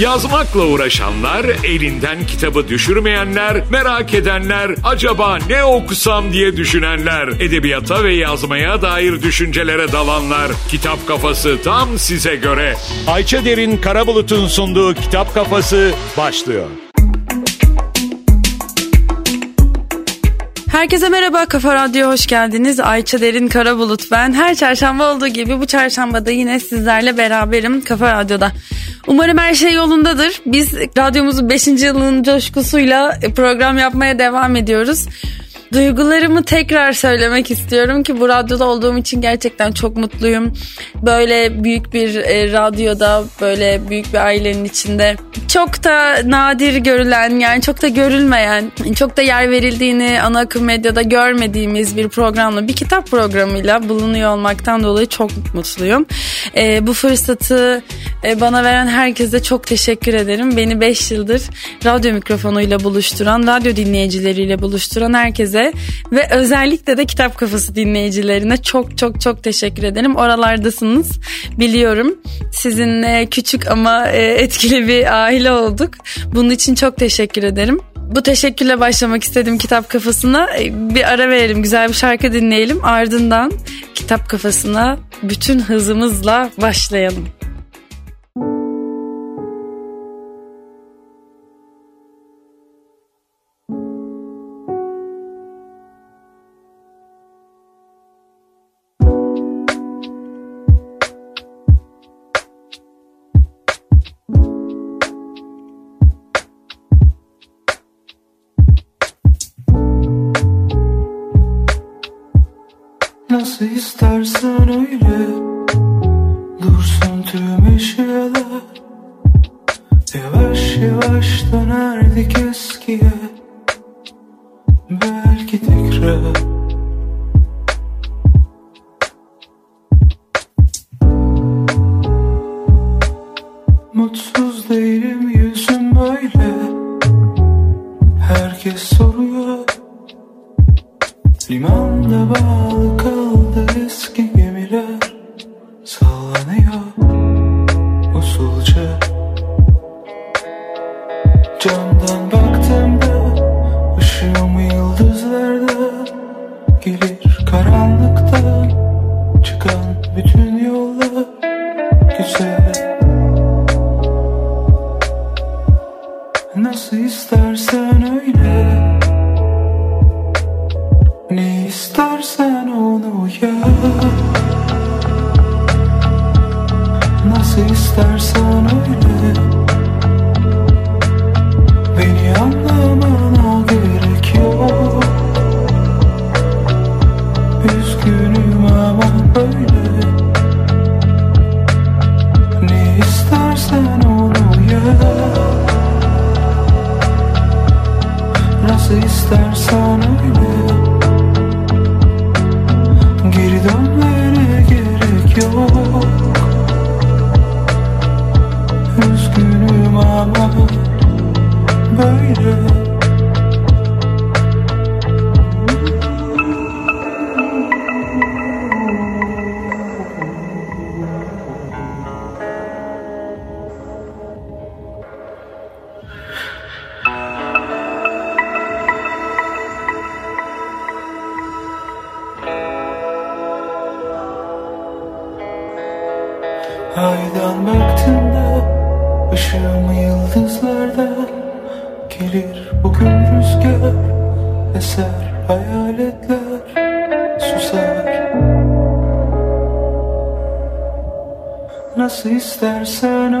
Yazmakla uğraşanlar, elinden kitabı düşürmeyenler, merak edenler, acaba ne okusam diye düşünenler, edebiyata ve yazmaya dair düşüncelere dalanlar. Kitap Kafası tam size göre. Ayça Derin Karabulut'un sunduğu Kitap Kafası başlıyor. Herkese merhaba Kafa Radyo hoş geldiniz. Ayça Derin Karabulut ben. Her çarşamba olduğu gibi bu çarşamba da yine sizlerle beraberim Kafa Radyo'da. Umarım her şey yolundadır. Biz radyomuzun 5. yılının coşkusuyla program yapmaya devam ediyoruz. Duygularımı tekrar söylemek istiyorum ki bu radyoda olduğum için gerçekten çok mutluyum. Böyle büyük bir e, radyoda, böyle büyük bir ailenin içinde çok da nadir görülen yani çok da görülmeyen, çok da yer verildiğini ana akım medyada görmediğimiz bir programla, bir kitap programıyla bulunuyor olmaktan dolayı çok mutluyum. E, bu fırsatı e, bana veren herkese çok teşekkür ederim. Beni 5 yıldır radyo mikrofonuyla buluşturan, radyo dinleyicileriyle buluşturan herkese herkese ve özellikle de Kitap Kafası dinleyicilerine çok çok çok teşekkür ederim. Oralardasınız biliyorum. Sizinle küçük ama e, etkili bir aile olduk. Bunun için çok teşekkür ederim. Bu teşekkürle başlamak istedim Kitap Kafası'na. E, bir ara verelim, güzel bir şarkı dinleyelim. Ardından Kitap Kafası'na bütün hızımızla başlayalım. Nasıl istersen öyle. Dursun tüm eşyalar. Yavaş yavaş dönerdik eskiye istersen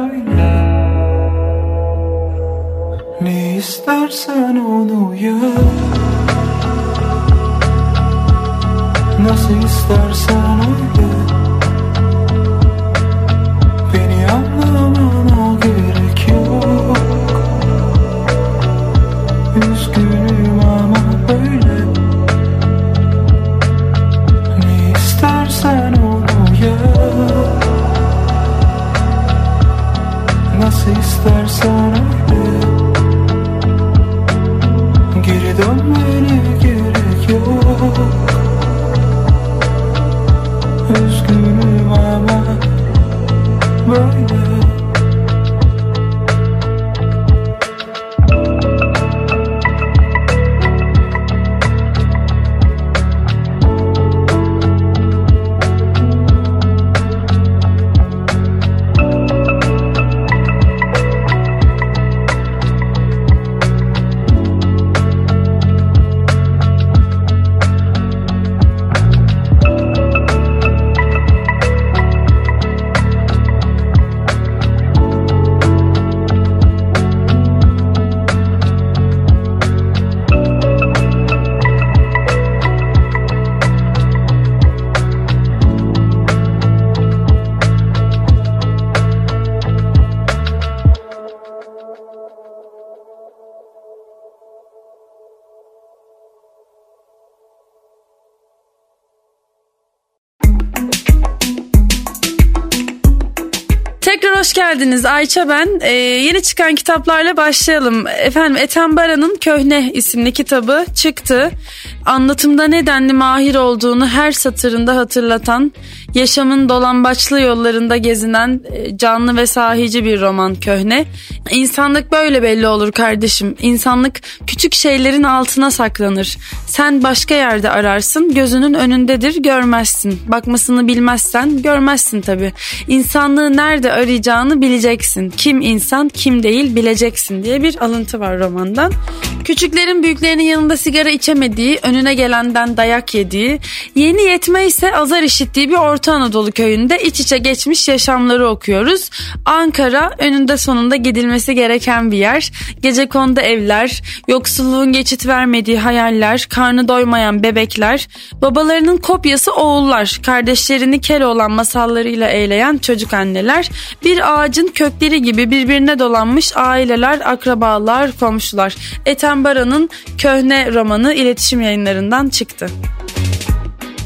geldiniz. Ayça ben. Ee, yeni çıkan kitaplarla başlayalım. Efendim Ethem Baran'ın Köhne isimli kitabı çıktı. Anlatımda nedenli mahir olduğunu her satırında hatırlatan, yaşamın dolambaçlı yollarında gezinen e, canlı ve sahici bir roman Köhne. İnsanlık böyle belli olur kardeşim. İnsanlık küçük şeylerin altına saklanır. Sen başka yerde ararsın, gözünün önündedir, görmezsin. Bakmasını bilmezsen görmezsin tabii. İnsanlığı nerede arayacağını bileceksin. Kim insan, kim değil bileceksin diye bir alıntı var romandan. Küçüklerin büyüklerinin yanında sigara içemediği, önüne gelenden dayak yediği, yeni yetme ise azar işittiği bir Orta Anadolu köyünde iç içe geçmiş yaşamları okuyoruz. Ankara önünde sonunda gidilmesi gereken bir yer. Gece kondu evler, yoksulluğun geçit vermediği hayaller, karnı doymayan bebekler, babalarının kopyası oğullar, kardeşlerini kel olan masallarıyla eğleyen çocuk anneler, bir ağacın kökleri gibi birbirine dolanmış aileler, akrabalar, komşular. Ethem Baran'ın Köhne romanı iletişim yayınlarından çıktı.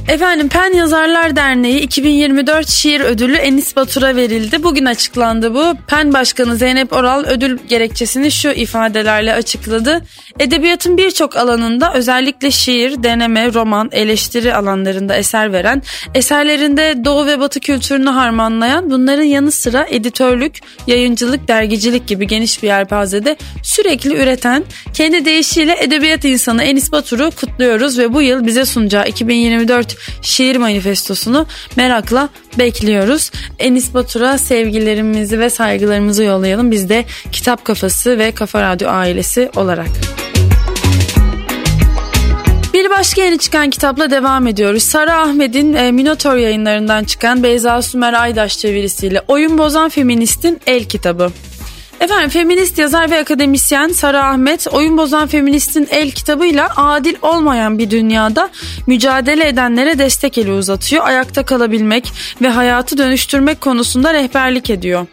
Efendim Pen Yazarlar Derneği 2024 şiir ödülü Enis Batur'a verildi. Bugün açıklandı bu. Pen Başkanı Zeynep Oral ödül gerekçesini şu ifadelerle açıkladı. Edebiyatın birçok alanında özellikle şiir, deneme, roman, eleştiri alanlarında eser veren, eserlerinde doğu ve batı kültürünü harmanlayan, bunların yanı sıra editörlük, yayıncılık, dergicilik gibi geniş bir yelpazede sürekli üreten, kendi deyişiyle edebiyat insanı Enis Batur'u kutluyoruz ve bu yıl bize sunacağı 2024 şiir manifestosunu merakla bekliyoruz. Enis Batur'a sevgilerimizi ve saygılarımızı yollayalım biz de Kitap Kafası ve Kafa Radyo ailesi olarak. Bir başka yeni çıkan kitapla devam ediyoruz. Sara Ahmet'in e, Minotaur yayınlarından çıkan Beyza Sümer Aydaş çevirisiyle Oyun Bozan Feminist'in El kitabı. Efendim feminist yazar ve akademisyen Sara Ahmet Oyun Bozan Feminist'in El kitabıyla adil olmayan bir dünyada mücadele edenlere destek eli uzatıyor. Ayakta kalabilmek ve hayatı dönüştürmek konusunda rehberlik ediyor.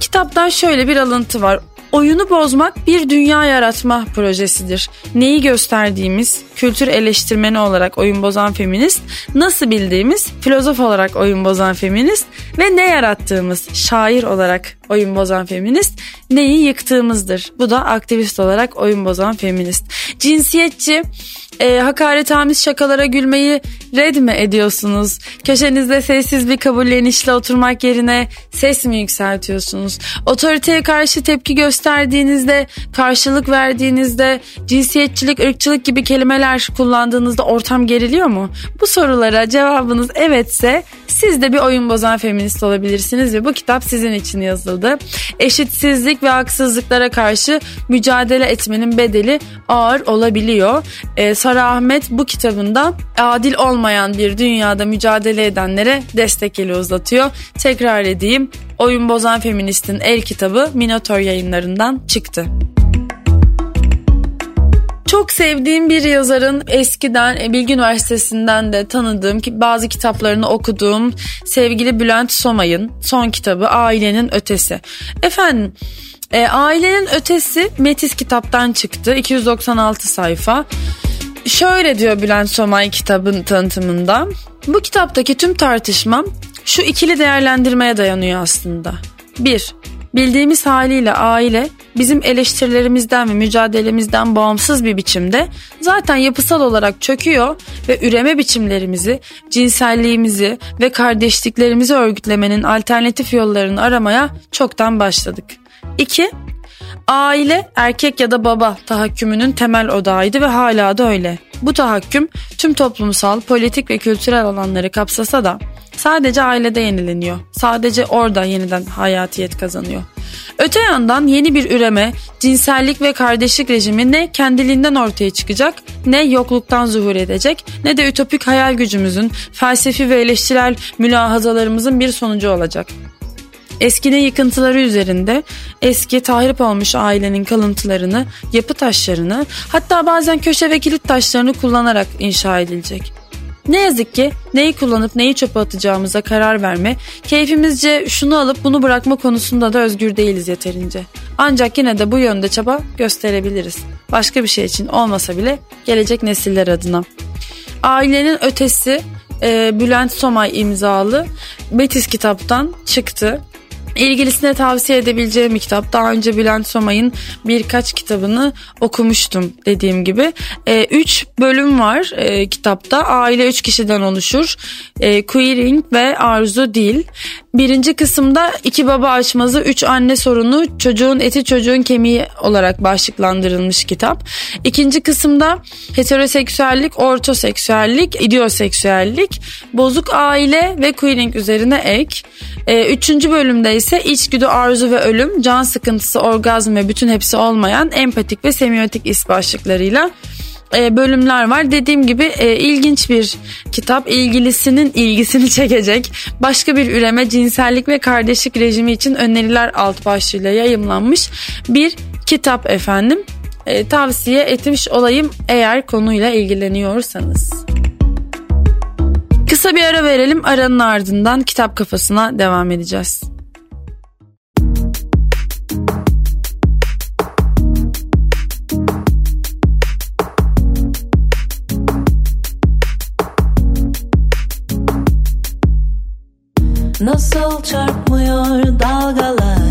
Kitaptan şöyle bir alıntı var. Oyunu bozmak bir dünya yaratma projesidir. Neyi gösterdiğimiz, kültür eleştirmeni olarak oyun bozan feminist, nasıl bildiğimiz, filozof olarak oyun bozan feminist ve ne yarattığımız, şair olarak oyun bozan feminist, neyi yıktığımızdır. Bu da aktivist olarak oyun bozan feminist. Cinsiyetçi, e, hakaretamiz şakalara gülmeyi red mi ediyorsunuz? Köşenizde sessiz bir kabullenişle oturmak yerine ses mi yükseltiyorsunuz? Otoriteye karşı tepki gösterdiğinizde, karşılık verdiğinizde, cinsiyetçilik, ırkçılık gibi kelimeler kullandığınızda ortam geriliyor mu? Bu sorulara cevabınız evetse siz de bir oyun bozan feminist olabilirsiniz ve bu kitap sizin için yazıldı. Eşitsizlik ve haksızlıklara karşı mücadele etmenin bedeli ağır olabiliyor. Ee, Sara Ahmet bu kitabında adil olmayan bir dünyada mücadele edenlere destek eli uzatıyor. Tekrar edeyim Oyun Bozan Feminist'in el kitabı Minotaur yayınlarından çıktı. Çok sevdiğim bir yazarın eskiden e, Bilgi Üniversitesi'nden de tanıdığım ki bazı kitaplarını okuduğum sevgili Bülent Somay'ın son kitabı Ailenin Ötesi. Efendim e, Ailenin Ötesi Metis kitaptan çıktı 296 sayfa. Şöyle diyor Bülent Somay kitabın tanıtımında. Bu kitaptaki tüm tartışmam şu ikili değerlendirmeye dayanıyor aslında. 1. Bildiğimiz haliyle aile bizim eleştirilerimizden ve mücadelemizden bağımsız bir biçimde zaten yapısal olarak çöküyor ve üreme biçimlerimizi, cinselliğimizi ve kardeşliklerimizi örgütlemenin alternatif yollarını aramaya çoktan başladık. 2. Aile erkek ya da baba tahakkümünün temel odağıydı ve hala da öyle. Bu tahakküm tüm toplumsal, politik ve kültürel alanları kapsasa da sadece ailede yenileniyor. Sadece orada yeniden hayatiyet kazanıyor. Öte yandan yeni bir üreme, cinsellik ve kardeşlik rejimi ne kendiliğinden ortaya çıkacak, ne yokluktan zuhur edecek, ne de ütopik hayal gücümüzün, felsefi ve eleştirel mülahazalarımızın bir sonucu olacak. Eskinin yıkıntıları üzerinde eski tahrip olmuş ailenin kalıntılarını, yapı taşlarını hatta bazen köşe ve kilit taşlarını kullanarak inşa edilecek. Ne yazık ki neyi kullanıp neyi çöpe atacağımıza karar verme, keyfimizce şunu alıp bunu bırakma konusunda da özgür değiliz yeterince. Ancak yine de bu yönde çaba gösterebiliriz. Başka bir şey için olmasa bile gelecek nesiller adına. Ailenin ötesi e, Bülent Somay imzalı Betis kitaptan çıktı. İlgilisine tavsiye edebileceğim bir kitap. Daha önce Bülent Somay'ın birkaç kitabını okumuştum dediğim gibi. E, üç bölüm var e, kitapta. Aile üç kişiden oluşur. E, queering ve arzu dil. Birinci kısımda iki baba açmazı, üç anne sorunu, çocuğun eti çocuğun kemiği olarak başlıklandırılmış kitap. İkinci kısımda heteroseksüellik, ortoseksüellik, idioseksüellik, bozuk aile ve queering üzerine ek. E, üçüncü bölümde ise içgüdü, arzu ve ölüm, can sıkıntısı, orgazm ve bütün hepsi olmayan empatik ve semiotik is başlıklarıyla e, bölümler var. Dediğim gibi e, ilginç bir kitap. ilgilisinin ilgisini çekecek. Başka bir üreme cinsellik ve kardeşlik rejimi için öneriler alt başlığıyla yayımlanmış bir kitap efendim. E, tavsiye etmiş olayım eğer konuyla ilgileniyorsanız. Kısa bir ara verelim. Aranın ardından kitap kafasına devam edeceğiz. Nasıl çarpmıyor dalgalar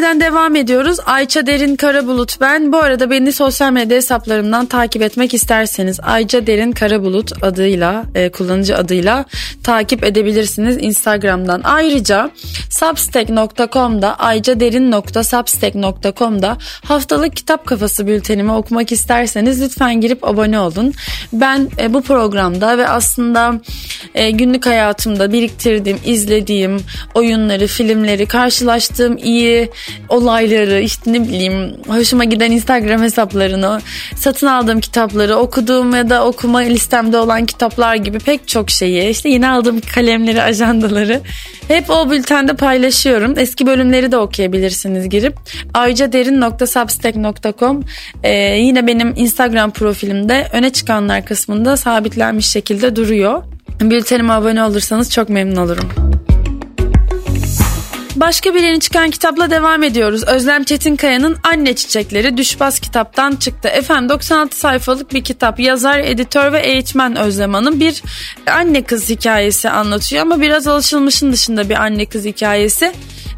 yerden devam ediyoruz. Ayça Derin Karabulut ben. Bu arada beni sosyal medya hesaplarımdan takip etmek isterseniz Ayça Derin Karabulut adıyla, e, kullanıcı adıyla takip edebilirsiniz Instagram'dan. Ayrıca substack.com'da aycaderin.substack.com'da haftalık kitap kafası bültenimi okumak isterseniz lütfen girip abone olun. Ben e, bu programda ve aslında e, günlük hayatımda biriktirdiğim, izlediğim oyunları, filmleri, karşılaştığım iyi olayları, işte ne bileyim hoşuma giden Instagram hesaplarını, satın aldığım kitapları, okuduğum ya da okuma listemde olan kitaplar gibi pek çok şeyi, işte yeni aldığım kalemleri, ajandaları hep o bültende paylaşıyorum. Eski bölümleri de okuyabilirsiniz girip. aycaderin.substack.com ee, yine benim Instagram profilimde öne çıkanlar kısmında sabitlenmiş şekilde duruyor. Bültenime abone olursanız çok memnun olurum. Başka bir çıkan kitapla devam ediyoruz. Özlem Çetinkaya'nın Anne Çiçekleri Düşbaz kitaptan çıktı. Efendim 96 sayfalık bir kitap. Yazar, editör ve eğitmen Özlem Hanım bir anne kız hikayesi anlatıyor ama biraz alışılmışın dışında bir anne kız hikayesi.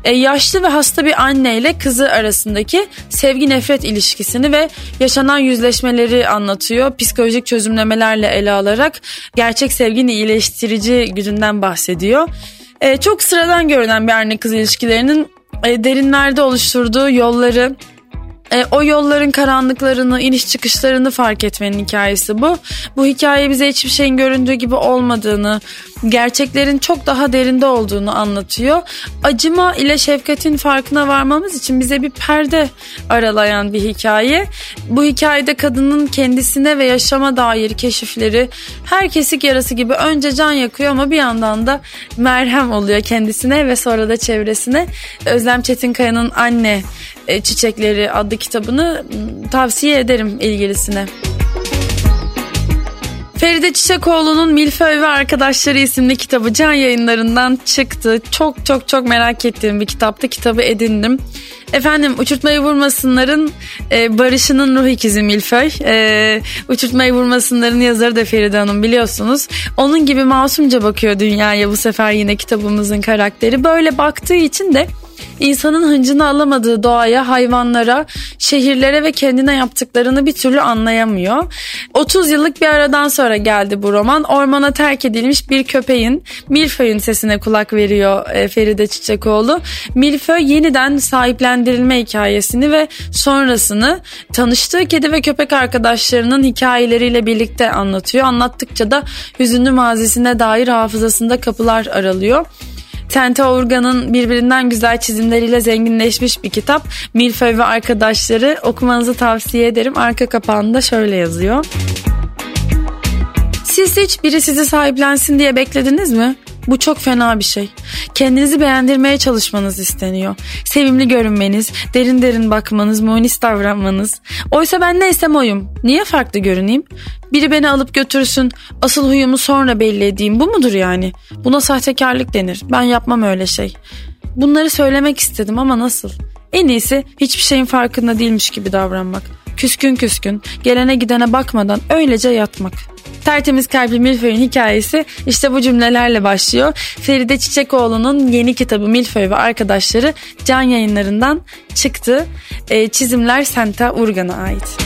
E, yaşlı ve hasta bir anne ile kızı arasındaki sevgi nefret ilişkisini ve yaşanan yüzleşmeleri anlatıyor. Psikolojik çözümlemelerle ele alarak gerçek sevginin iyileştirici gücünden bahsediyor. E, çok sıradan görünen bir anne kız ilişkilerinin e, derinlerde oluşturduğu yolları e, o yolların karanlıklarını, iniş çıkışlarını fark etmenin hikayesi bu. Bu hikaye bize hiçbir şeyin göründüğü gibi olmadığını, gerçeklerin çok daha derinde olduğunu anlatıyor. Acıma ile şefkatin farkına varmamız için bize bir perde aralayan bir hikaye. Bu hikayede kadının kendisine ve yaşama dair keşifleri her kesik yarası gibi önce can yakıyor ama bir yandan da merhem oluyor kendisine ve sonra da çevresine. Özlem Çetinkaya'nın Anne Çiçekleri adlı kitabını tavsiye ederim ilgilisine. Feride Çiçekoğlu'nun Milföy ve Arkadaşları isimli kitabı can yayınlarından çıktı. Çok çok çok merak ettiğim bir kitaptı. Kitabı edindim. Efendim uçurtmayı vurmasınların e, Barış'ının ruh ikizi Milföy. E, uçurtmayı vurmasınların yazarı da Feride Hanım biliyorsunuz. Onun gibi masumca bakıyor dünyaya bu sefer yine kitabımızın karakteri. Böyle baktığı için de insanın hıncını alamadığı doğaya, hayvanlara, şehirlere ve kendine yaptıklarını bir türlü anlayamıyor. 30 yıllık bir aradan sonra geldi bu roman. Ormana terk edilmiş bir köpeğin Milföy'ün sesine kulak veriyor e, Feride Çiçekoğlu. Milföy yeniden sahiplendirilme hikayesini ve sonrasını tanıştığı kedi ve köpek arkadaşlarının hikayeleriyle birlikte anlatıyor. Anlattıkça da hüzünlü mazisine dair hafızasında kapılar aralıyor. Tente Organ'ın birbirinden güzel çizimleriyle zenginleşmiş bir kitap. Milföy ve arkadaşları okumanızı tavsiye ederim. Arka kapağında şöyle yazıyor. Siz hiç biri sizi sahiplensin diye beklediniz mi? Bu çok fena bir şey. Kendinizi beğendirmeye çalışmanız isteniyor. Sevimli görünmeniz, derin derin bakmanız, munis davranmanız. Oysa ben neysem oyum. Niye farklı görüneyim? Biri beni alıp götürsün, asıl huyumu sonra belli edeyim. Bu mudur yani? Buna sahtekarlık denir. Ben yapmam öyle şey. Bunları söylemek istedim ama nasıl? En iyisi hiçbir şeyin farkında değilmiş gibi davranmak. Küskün küskün, gelene gidene bakmadan öylece yatmak. Tertemiz Kalpli Milföy'ün hikayesi işte bu cümlelerle başlıyor. Feride Çiçekoğlu'nun yeni kitabı Milföy ve Arkadaşları can yayınlarından çıktı. E, çizimler Senta Urgan'a ait.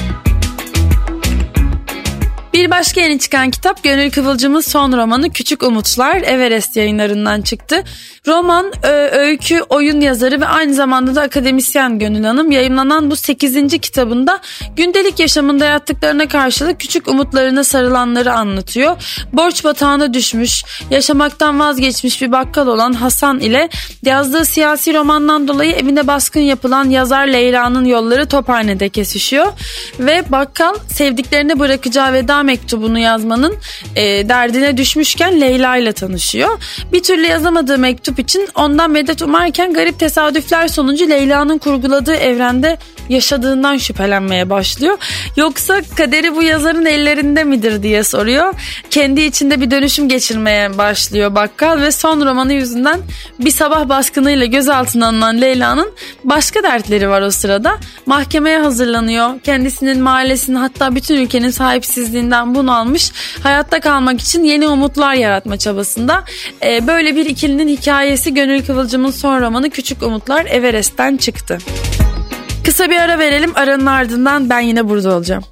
Bir başka yeni çıkan kitap Gönül Kıvılcım'ın son romanı Küçük Umutlar Everest yayınlarından çıktı. Roman, öykü, oyun yazarı ve aynı zamanda da akademisyen Gönül Hanım yayınlanan bu 8. kitabında gündelik yaşamında yaptıklarına karşılık küçük umutlarına sarılanları anlatıyor. Borç batağına düşmüş, yaşamaktan vazgeçmiş bir bakkal olan Hasan ile yazdığı siyasi romandan dolayı evine baskın yapılan yazar Leyla'nın yolları Tophane'de kesişiyor. Ve bakkal sevdiklerine bırakacağı veda mektubunu yazmanın e, derdine düşmüşken Leyla ile tanışıyor. Bir türlü yazamadığı mektup için ondan medet umarken garip tesadüfler sonucu Leyla'nın kurguladığı evrende yaşadığından şüphelenmeye başlıyor. Yoksa kaderi bu yazarın ellerinde midir diye soruyor. Kendi içinde bir dönüşüm geçirmeye başlıyor bakkal ve son romanı yüzünden bir sabah baskınıyla gözaltına alınan Leyla'nın başka dertleri var o sırada. Mahkemeye hazırlanıyor. Kendisinin mahallesinin hatta bütün ülkenin sahipsizliğinden ilişkisinden bunalmış hayatta kalmak için yeni umutlar yaratma çabasında. Ee, böyle bir ikilinin hikayesi Gönül Kıvılcım'ın son romanı Küçük Umutlar Everest'ten çıktı. Kısa bir ara verelim aranın ardından ben yine burada olacağım.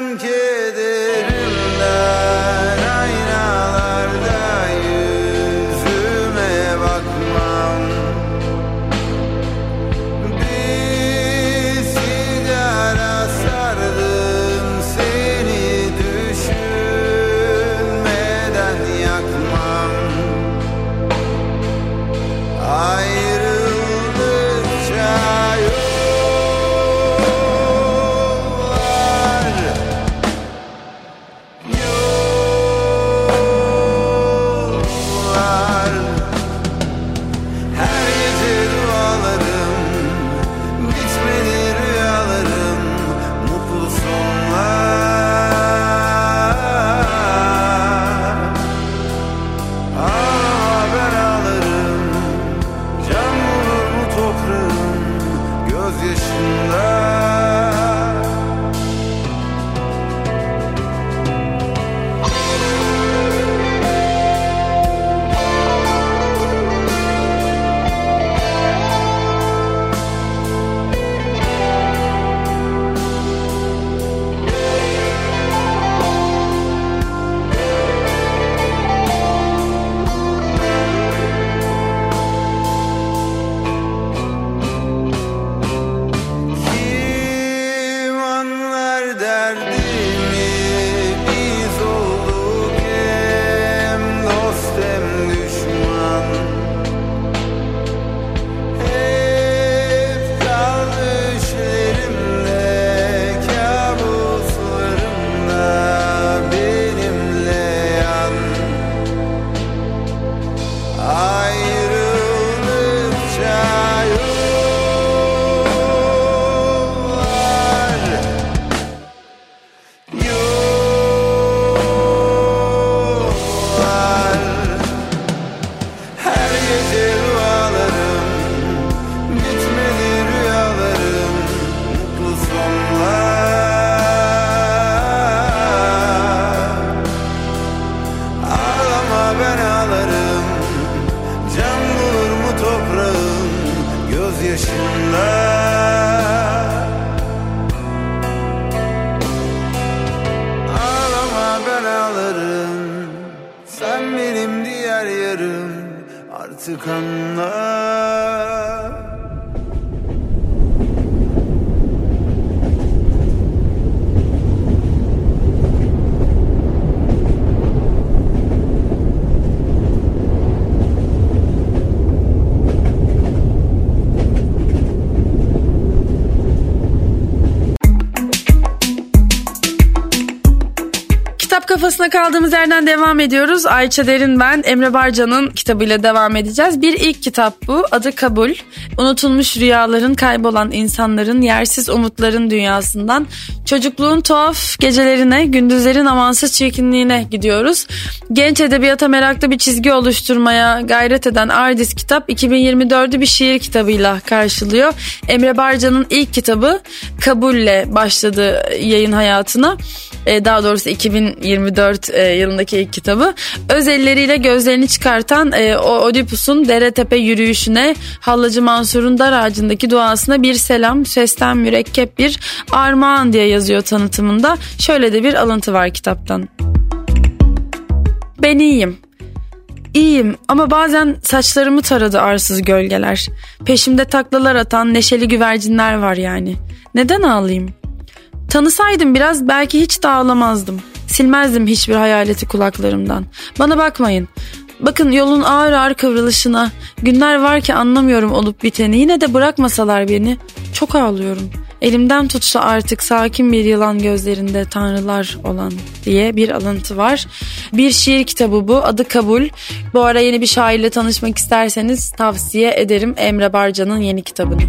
Kederimden Kaldığımız yerden devam ediyoruz. Ayça Derin ben Emre Barcan'ın kitabıyla devam edeceğiz. Bir ilk kitap bu. Adı Kabul. Unutulmuş rüyaların, kaybolan insanların, yersiz umutların dünyasından çocukluğun tuhaf gecelerine, gündüzlerin amansız çirkinliğine gidiyoruz. Genç edebiyata meraklı bir çizgi oluşturmaya gayret eden Ardis kitap 2024'ü bir şiir kitabıyla karşılıyor. Emre Barcan'ın ilk kitabı Kabul'le başladı yayın hayatına. Ee, daha doğrusu 2024 e, yılındaki ilk kitabı. Öz elleriyle gözlerini çıkartan e, Oedipus'un dere tepe yürüyüşüne Hallacı Mansur'un dar ağacındaki duasına bir selam sesten mürekkep bir armağan diye yazıyor tanıtımında. Şöyle de bir alıntı var kitaptan. Ben iyiyim. İyiyim ama bazen saçlarımı taradı arsız gölgeler. Peşimde taklalar atan neşeli güvercinler var yani. Neden ağlayayım? Tanısaydım biraz belki hiç de ağlamazdım. Silmezdim hiçbir hayaleti kulaklarımdan. Bana bakmayın. Bakın yolun ağır ağır kıvrılışına. Günler var ki anlamıyorum olup biteni. Yine de bırakmasalar beni. Çok ağlıyorum. Elimden tutsa artık sakin bir yılan gözlerinde tanrılar olan diye bir alıntı var. Bir şiir kitabı bu adı Kabul. Bu ara yeni bir şairle tanışmak isterseniz tavsiye ederim Emre Barcan'ın yeni kitabını.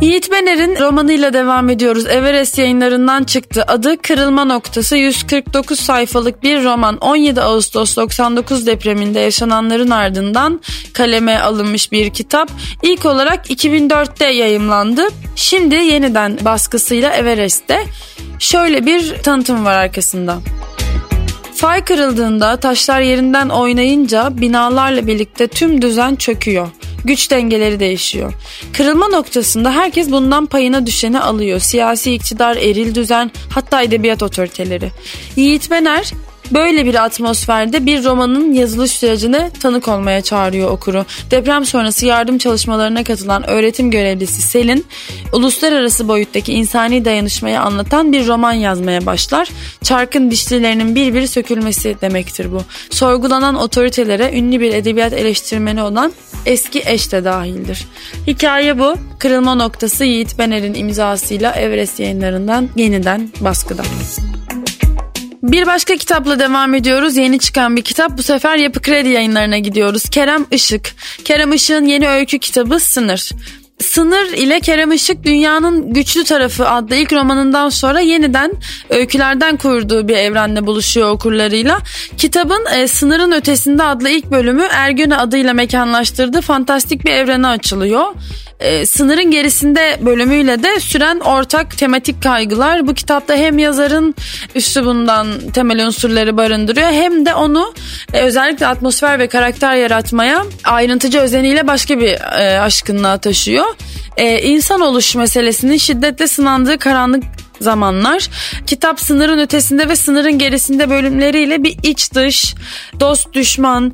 Yiğit Bener'in romanıyla devam ediyoruz. Everest yayınlarından çıktı. Adı Kırılma Noktası 149 sayfalık bir roman. 17 Ağustos 99 depreminde yaşananların ardından kaleme alınmış bir kitap. İlk olarak 2004'te yayımlandı. Şimdi yeniden baskısıyla Everest'te. Şöyle bir tanıtım var arkasında. Fay kırıldığında taşlar yerinden oynayınca binalarla birlikte tüm düzen çöküyor. Güç dengeleri değişiyor. Kırılma noktasında herkes bundan payına düşeni alıyor. Siyasi iktidar, eril düzen, hatta edebiyat otoriteleri. Yiğit Bener Böyle bir atmosferde bir romanın yazılış sürecine tanık olmaya çağırıyor okuru. Deprem sonrası yardım çalışmalarına katılan öğretim görevlisi Selin, uluslararası boyuttaki insani dayanışmayı anlatan bir roman yazmaya başlar. Çarkın dişlilerinin bir bir sökülmesi demektir bu. Sorgulanan otoritelere ünlü bir edebiyat eleştirmeni olan eski eş de dahildir. Hikaye bu. Kırılma noktası Yiğit Bener'in imzasıyla Everest yayınlarından yeniden baskıda. Bir başka kitapla devam ediyoruz. Yeni çıkan bir kitap. Bu sefer Yapı Kredi yayınlarına gidiyoruz. Kerem Işık. Kerem Işık'ın yeni öykü kitabı Sınır. Sınır ile Kerem Işık Dünyanın Güçlü Tarafı adlı ilk romanından sonra yeniden öykülerden kurduğu bir evrende buluşuyor okurlarıyla. Kitabın e, Sınırın Ötesinde adlı ilk bölümü Ergöne adıyla mekanlaştırdığı fantastik bir evrene açılıyor. E, sınırın gerisinde bölümüyle de süren ortak tematik kaygılar bu kitapta hem yazarın üslubundan temel unsurları barındırıyor hem de onu e, özellikle atmosfer ve karakter yaratmaya ayrıntıcı özeniyle başka bir e, aşkınlığa taşıyor. E, insan oluş meselesinin şiddetle sınandığı karanlık zamanlar. Kitap sınırın ötesinde ve sınırın gerisinde bölümleriyle bir iç dış, dost düşman,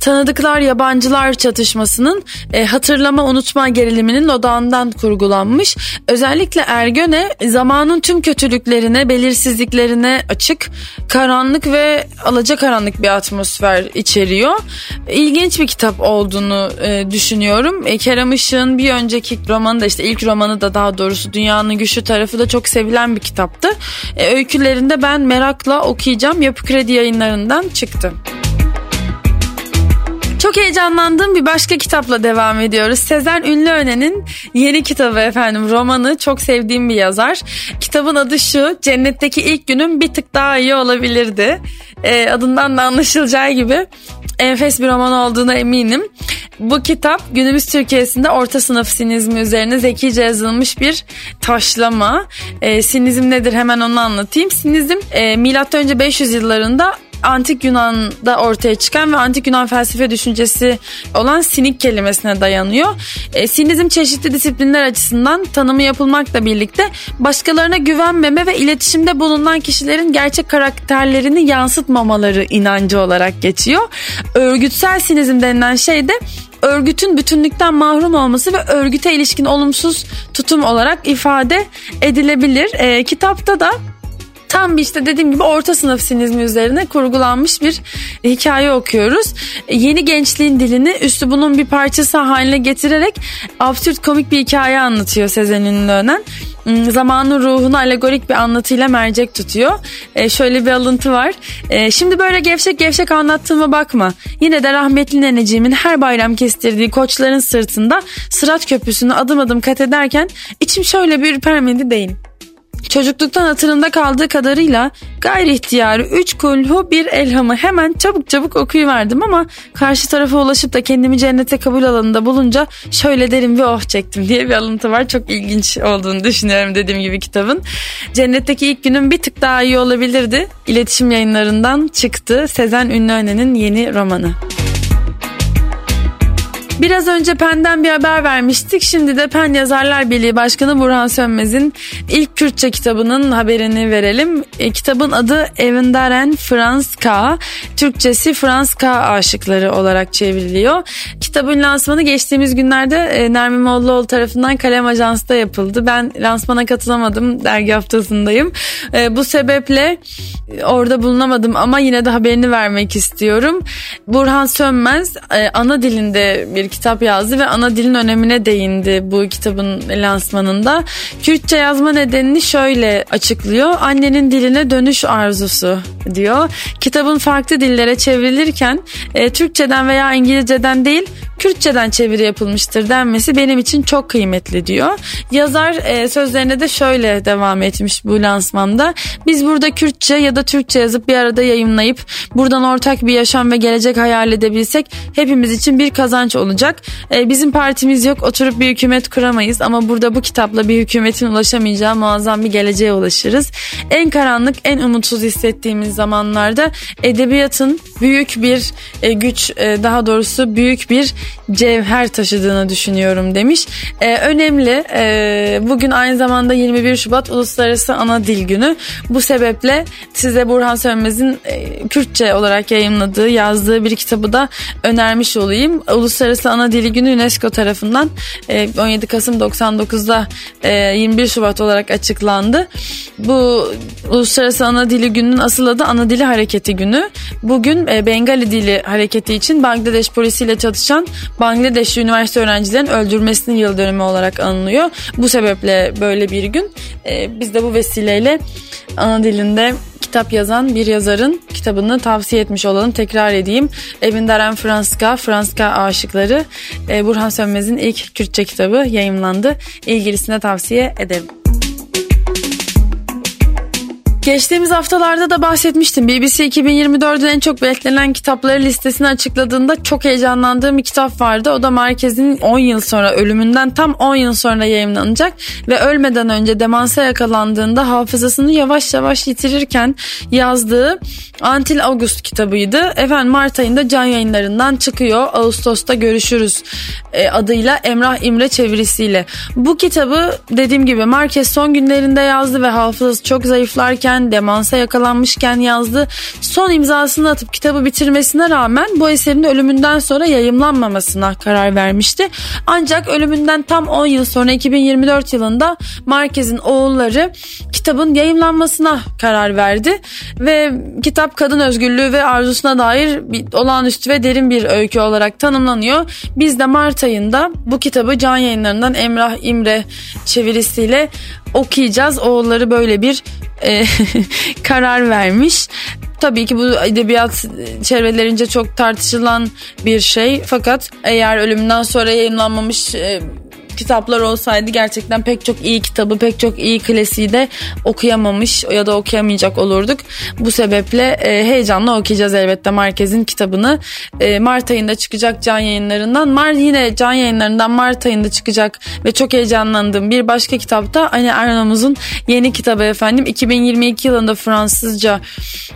tanıdıklar yabancılar çatışmasının e, hatırlama unutma geriliminin odağından kurgulanmış. Özellikle Ergöne zamanın tüm kötülüklerine, belirsizliklerine açık, karanlık ve alacakaranlık bir atmosfer içeriyor. İlginç bir kitap olduğunu e, düşünüyorum. E, Kerem Işık'ın bir önceki romanı da işte ilk romanı da daha doğrusu Dünyanın Güçlü tarafı da çok sevilen bir kitaptı. E, öykülerinde ben merakla okuyacağım. Yapı Kredi yayınlarından çıktı. Çok heyecanlandığım bir başka kitapla devam ediyoruz. Sezen Ünlüören'in yeni kitabı efendim romanı çok sevdiğim bir yazar. Kitabın adı şu Cennetteki ilk günüm bir tık daha iyi olabilirdi. E, adından da anlaşılacağı gibi enfes bir roman olduğuna eminim. Bu kitap günümüz Türkiye'sinde orta sınıf sinizmi üzerine zekice yazılmış bir taşlama. E, sinizm nedir hemen onu anlatayım. Sinizm e, M.Ö. 500 yıllarında antik Yunan'da ortaya çıkan ve antik Yunan felsefe düşüncesi olan sinik kelimesine dayanıyor. E, sinizm çeşitli disiplinler açısından tanımı yapılmakla birlikte başkalarına güvenmeme ve iletişimde bulunan kişilerin gerçek karakterlerini yansıtmamaları inancı olarak geçiyor. Örgütsel sinizm denilen şey de örgütün bütünlükten mahrum olması ve örgüte ilişkin olumsuz tutum olarak ifade edilebilir. E, kitapta da tam bir işte dediğim gibi orta sınıf sinizmi üzerine kurgulanmış bir hikaye okuyoruz. Yeni gençliğin dilini üslubunun bir parçası haline getirerek absürt komik bir hikaye anlatıyor Sezen Ünlüönen hmm, zamanın ruhunu alegorik bir anlatıyla mercek tutuyor. E, şöyle bir alıntı var. E, şimdi böyle gevşek gevşek anlattığıma bakma. Yine de rahmetli neneciğimin her bayram kestirdiği koçların sırtında Sırat Köprüsü'nü adım adım kat ederken içim şöyle bir ürpermedi değil. Çocukluktan hatırımda kaldığı kadarıyla gayri ihtiyarı üç kulhu bir elhamı hemen çabuk çabuk okuyuverdim ama karşı tarafa ulaşıp da kendimi cennete kabul alanında bulunca şöyle derim bir oh çektim diye bir alıntı var. Çok ilginç olduğunu düşünüyorum dediğim gibi kitabın. Cennetteki ilk günüm bir tık daha iyi olabilirdi. İletişim yayınlarından çıktı Sezen Ünlüören'in yeni romanı. Biraz önce Pen'den bir haber vermiştik. Şimdi de Pen Yazarlar Birliği Başkanı Burhan Sönmez'in ilk Kürtçe kitabının haberini verelim. E, kitabın adı Evindaren Frans K. Türkçesi Frans K. aşıkları olarak çevriliyor. Kitabın lansmanı geçtiğimiz günlerde e, Nermin Mollaoğlu tarafından Kalem Ajans'ta yapıldı. Ben lansmana katılamadım. Dergi haftasındayım. E, bu sebeple e, orada bulunamadım ama yine de haberini vermek istiyorum. Burhan Sönmez e, ana dilinde bir kitap yazdı ve ana dilin önemine değindi bu kitabın lansmanında. Kürtçe yazma nedenini şöyle açıklıyor. Annenin diline dönüş arzusu diyor. Kitabın farklı dillere çevrilirken e, Türkçeden veya İngilizceden değil Kürtçeden çeviri yapılmıştır denmesi benim için çok kıymetli diyor. Yazar e, sözlerine de şöyle devam etmiş bu lansmanda. Biz burada Kürtçe ya da Türkçe yazıp bir arada yayınlayıp buradan ortak bir yaşam ve gelecek hayal edebilsek hepimiz için bir kazanç olacak. E, bizim partimiz yok oturup bir hükümet kuramayız ama burada bu kitapla bir hükümetin ulaşamayacağı muazzam bir geleceğe ulaşırız. En karanlık en umutsuz hissettiğimiz zamanlarda edebiyatın büyük bir e, güç e, daha doğrusu büyük bir cevher taşıdığını düşünüyorum demiş. E, önemli. E, bugün aynı zamanda 21 Şubat Uluslararası Ana Dil Günü. Bu sebeple size Burhan Sönmez'in e, Kürtçe olarak yayınladığı, yazdığı bir kitabı da önermiş olayım. Uluslararası Ana Dil Günü UNESCO tarafından e, 17 Kasım 99'da e, 21 Şubat olarak açıklandı. Bu Uluslararası Ana Dili Günü'nün asıl adı Ana Dili Hareketi Günü. Bugün e, Bengali Dili Hareketi için Bangladeş polisiyle çatışan Bangladeş üniversite öğrencilerin öldürmesinin yıl dönümü olarak anılıyor. Bu sebeple böyle bir gün e, biz de bu vesileyle ana dilinde kitap yazan bir yazarın kitabını tavsiye etmiş olalım. Tekrar edeyim. Evin Daren Franska, Franska Aşıkları e, Burhan Sönmez'in ilk Kürtçe kitabı yayımlandı. İlgilisine tavsiye ederim. Geçtiğimiz haftalarda da bahsetmiştim. BBC 2024'ün en çok beklenen kitapları listesini açıkladığında çok heyecanlandığım bir kitap vardı. O da Marquez'in 10 yıl sonra ölümünden tam 10 yıl sonra yayınlanacak ve ölmeden önce demansa yakalandığında hafızasını yavaş yavaş yitirirken yazdığı Antil August kitabıydı. Efendim Mart ayında can yayınlarından çıkıyor. Ağustos'ta görüşürüz e, adıyla Emrah İmre çevirisiyle. Bu kitabı dediğim gibi Marquez son günlerinde yazdı ve hafızası çok zayıflarken demansa yakalanmışken yazdı. Son imzasını atıp kitabı bitirmesine rağmen bu eserin ölümünden sonra yayımlanmamasına karar vermişti. Ancak ölümünden tam 10 yıl sonra 2024 yılında Marquez'in oğulları kitabın yayımlanmasına karar verdi ve kitap kadın özgürlüğü ve arzusuna dair bir olağanüstü ve derin bir öykü olarak tanımlanıyor. Biz de Mart ayında bu kitabı can yayınlarından Emrah İmre çevirisiyle okuyacağız. Oğulları böyle bir e, karar vermiş. Tabii ki bu edebiyat çevrelerince çok tartışılan bir şey. Fakat eğer ölümünden sonra yayınlanmamış e, kitaplar olsaydı gerçekten pek çok iyi kitabı, pek çok iyi klasiği de okuyamamış ya da okuyamayacak olurduk. Bu sebeple e, heyecanla okuyacağız elbette Marquez'in kitabını. E, Mart ayında çıkacak can yayınlarından. Mart yine can yayınlarından Mart ayında çıkacak ve çok heyecanlandığım bir başka kitapta Anne Arnaud'un yeni kitabı efendim. 2022 yılında Fransızca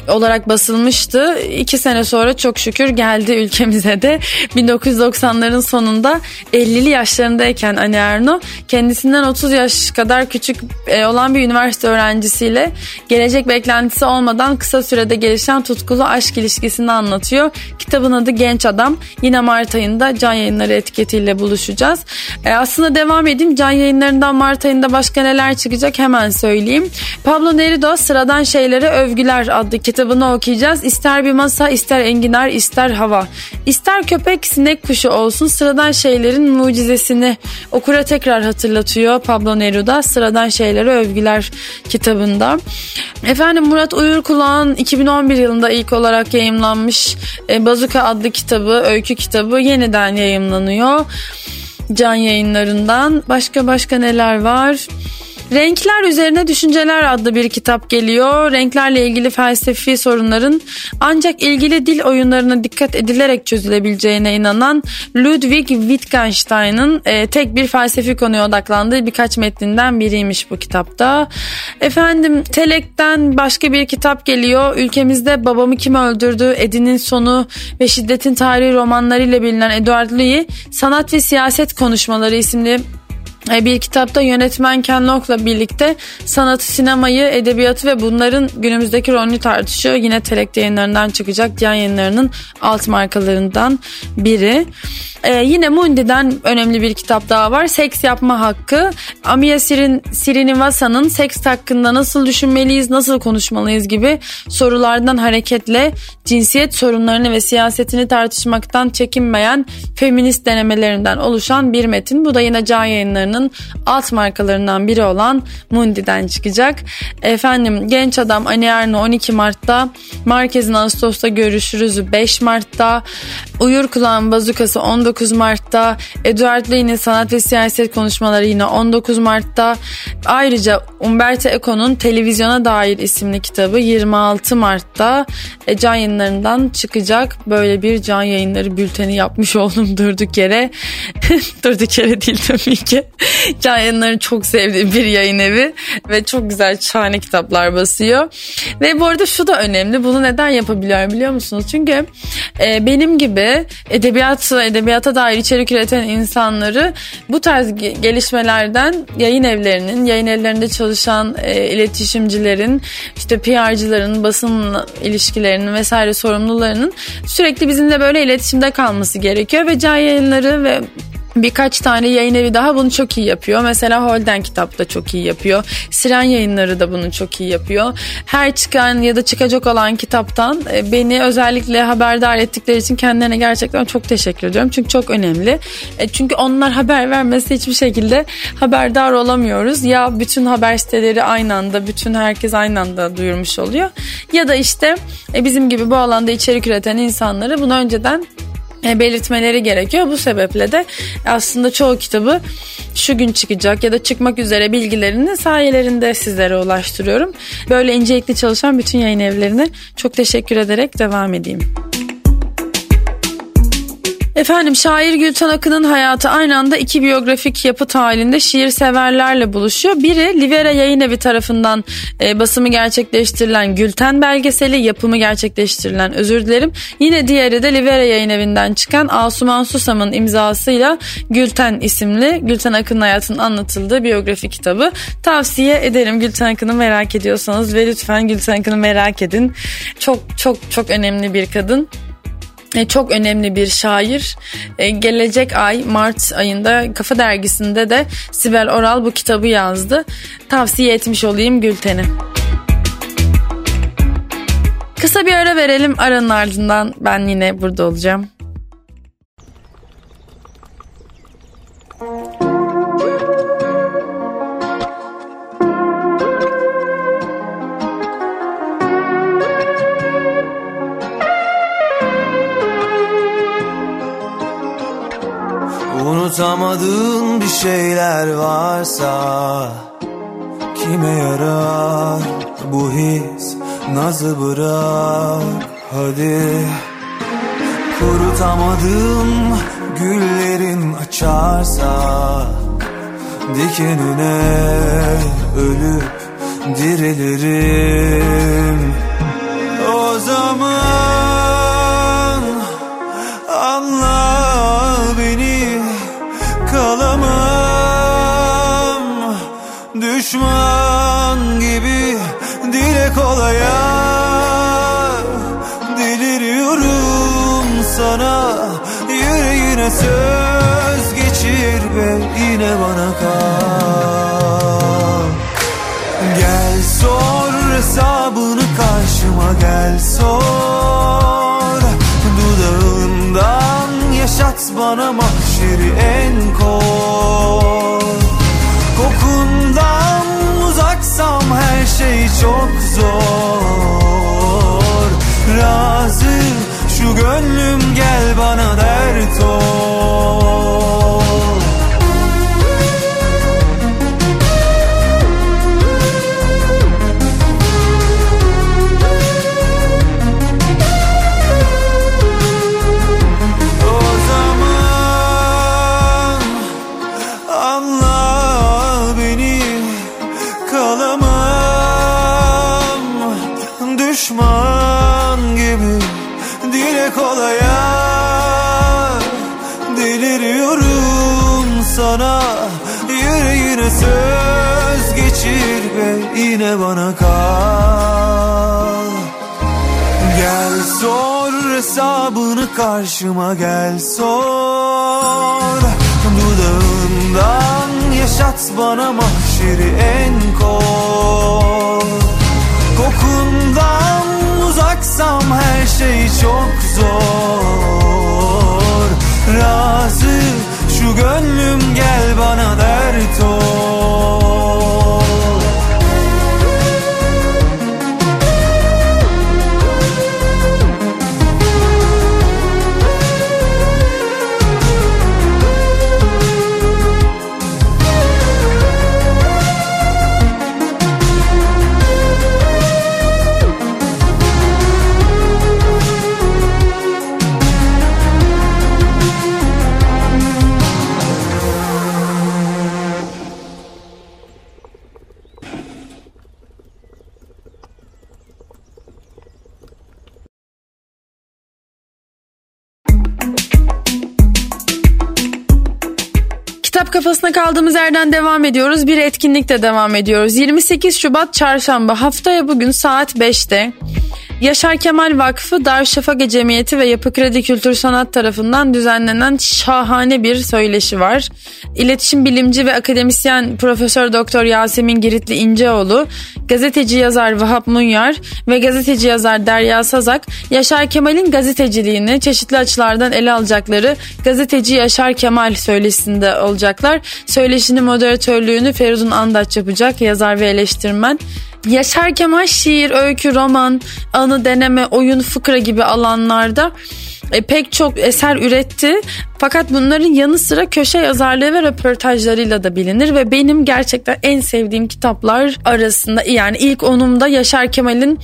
olarak basılmıştı. İki sene sonra çok şükür geldi ülkemize de. 1990'ların sonunda 50'li yaşlarındayken Anne Arnaud kendisinden 30 yaş kadar küçük e, olan bir üniversite öğrencisiyle gelecek beklentisi olmadan kısa sürede gelişen tutkulu aşk ilişkisini anlatıyor. Kitabın adı Genç Adam. Yine Mart ayında Can Yayınları etiketiyle buluşacağız. E, aslında devam edeyim. Can Yayınlarından Mart ayında başka neler çıkacak hemen söyleyeyim. Pablo Neruda Sıradan Şeylere Övgüler adlı kitabını okuyacağız. İster bir masa, ister enginar, ister hava. İster köpek, sinek kuşu olsun sıradan şeylerin mucizesini okura tekrar hatırlatıyor Pablo Neruda Sıradan Şeylere Övgüler kitabında. Efendim Murat Uyurkulağ'ın 2011 yılında ilk olarak yayımlanmış e, Bazuka adlı kitabı, öykü kitabı yeniden yayımlanıyor. Can yayınlarından. Başka başka neler var? Renkler Üzerine Düşünceler adlı bir kitap geliyor. Renklerle ilgili felsefi sorunların ancak ilgili dil oyunlarına dikkat edilerek çözülebileceğine inanan Ludwig Wittgenstein'ın e, tek bir felsefi konuya odaklandığı birkaç metninden biriymiş bu kitapta. Efendim Telek'ten başka bir kitap geliyor. Ülkemizde Babamı Kim Öldürdü, Edin'in Sonu ve Şiddetin Tarihi romanlarıyla bilinen Edward Louis Sanat ve Siyaset Konuşmaları isimli bir kitapta yönetmen Ken Loach'la birlikte sanatı, sinemayı, edebiyatı ve bunların günümüzdeki rolünü tartışıyor. Yine Telek yayınlarından çıkacak Diyan yayınlarının alt markalarından biri. Ee, yine Mundi'den önemli bir kitap daha var. Seks yapma hakkı. Amiya Sirin, Srinivasa'nın seks hakkında nasıl düşünmeliyiz, nasıl konuşmalıyız gibi sorulardan hareketle cinsiyet sorunlarını ve siyasetini tartışmaktan çekinmeyen feminist denemelerinden oluşan bir metin. Bu da yine Can yayınlarının alt markalarından biri olan Mundi'den çıkacak. Efendim Genç Adam Ani Erno 12 Mart'ta, Markez'in Ağustos'ta görüşürüz 5 Mart'ta, Uyur Kulağın Bazukası 19 Mart'ta, Eduard Lein'in Sanat ve Siyaset konuşmaları yine 19 Mart'ta. Ayrıca Umberto Eco'nun Televizyona Dair isimli kitabı 26 Mart'ta e, can yayınlarından çıkacak. Böyle bir can yayınları bülteni yapmış oldum durduk yere. durduk yere değil tabii ki. Can yayınlarını çok sevdiğim bir yayın evi ve çok güzel şahane kitaplar basıyor. Ve bu arada şu da önemli. Bunu neden yapabiliyor biliyor musunuz? Çünkü e, benim gibi edebiyat edebiyata dair içerik üreten insanları bu tarz gelişmelerden yayın evlerinin, yayın evlerinde çalışan e, iletişimcilerin, işte PR'cıların, basın ilişkilerinin vesaire sorumlularının sürekli bizimle böyle iletişimde kalması gerekiyor ve can yayınları ve Birkaç tane yayın evi daha bunu çok iyi yapıyor. Mesela Holden Kitap da çok iyi yapıyor. Siren yayınları da bunu çok iyi yapıyor. Her çıkan ya da çıkacak olan kitaptan e, beni özellikle haberdar ettikleri için kendilerine gerçekten çok teşekkür ediyorum. Çünkü çok önemli. E, çünkü onlar haber vermesi hiçbir şekilde haberdar olamıyoruz. Ya bütün haber siteleri aynı anda, bütün herkes aynı anda duyurmuş oluyor. Ya da işte e, bizim gibi bu alanda içerik üreten insanları bunu önceden belirtmeleri gerekiyor. Bu sebeple de aslında çoğu kitabı şu gün çıkacak ya da çıkmak üzere bilgilerini sayelerinde sizlere ulaştırıyorum. Böyle incelikli çalışan bütün yayın evlerine çok teşekkür ederek devam edeyim. Efendim şair Gülten Akın'ın hayatı aynı anda iki biyografik yapıt halinde şiir severlerle buluşuyor. Biri Livera Yayın Evi tarafından e, basımı gerçekleştirilen Gülten belgeseli, yapımı gerçekleştirilen özür dilerim. Yine diğeri de Livera Yayın Evi'nden çıkan Asuman Susam'ın imzasıyla Gülten isimli Gülten Akın'ın hayatının anlatıldığı biyografik kitabı. Tavsiye ederim Gülten Akın'ı merak ediyorsanız ve lütfen Gülten Akın'ı merak edin. Çok çok çok önemli bir kadın. E, çok önemli bir şair. E, gelecek ay Mart ayında Kafa Dergisi'nde de Sibel Oral bu kitabı yazdı. Tavsiye etmiş olayım Gülten'i. Kısa bir ara verelim. Aranın ardından ben yine burada olacağım. Unutamadığın bir şeyler varsa Kime yarar? Bu his Nazı bırak? Hadi. Kurutamadığım güllerin açarsa Dikenine ölüp dirilirim. O zaman kolaya. Deliriyorum sana. Yüreğine söz geçir ve yine bana kal. Gel sor hesabını karşıma gel sor. Dudağından yaşat bana mahşeri en kor Kokundan uzaksam her çok zor. Razı şu gönlüm gel bana bana kal. Gel sor hesabını karşıma gel sor. Dudağından yaşat bana mahşeri en kor. Kokundan uzaksam her şey çok zor. Razı şu gönlüm gel bana dert ol kafasına kaldığımız yerden devam ediyoruz. Bir etkinlikte devam ediyoruz. 28 Şubat Çarşamba haftaya bugün saat 5'te Yaşar Kemal Vakfı Darüşşafaka Cemiyeti ve Yapı Kredi Kültür Sanat tarafından düzenlenen şahane bir söyleşi var. İletişim bilimci ve akademisyen Profesör Doktor Yasemin Giritli İnceoğlu, gazeteci yazar Vahap Munyar ve gazeteci yazar Derya Sazak, Yaşar Kemal'in gazeteciliğini çeşitli açılardan ele alacakları Gazeteci Yaşar Kemal söyleşisinde olacaklar. Söyleşinin moderatörlüğünü Feridun Andaç yapacak, yazar ve eleştirmen. Yaşar Kemal şiir, öykü, roman, anı, deneme, oyun, fıkra gibi alanlarda e, pek çok eser üretti. Fakat bunların yanı sıra köşe yazarlığı ve röportajlarıyla da bilinir ve benim gerçekten en sevdiğim kitaplar arasında yani ilk onumda Yaşar Kemal'in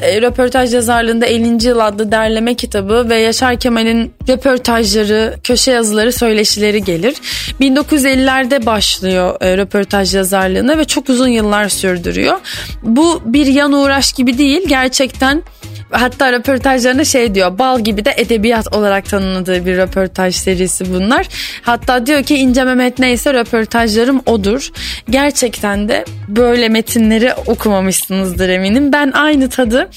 e, röportaj yazarlığında 50. yıl adlı derleme kitabı ve Yaşar Kemal'in röportajları, köşe yazıları, söyleşileri gelir. 1950'lerde başlıyor e, röportaj yazarlığına ve çok uzun yıllar sürdürüyor. Bu bir yan uğraş gibi değil gerçekten Hatta röportajlarında şey diyor bal gibi de edebiyat olarak tanımladığı bir röportaj serisi bunlar. Hatta diyor ki İnce Mehmet neyse röportajlarım odur. Gerçekten de böyle metinleri okumamışsınızdır eminim. Ben aynı tadı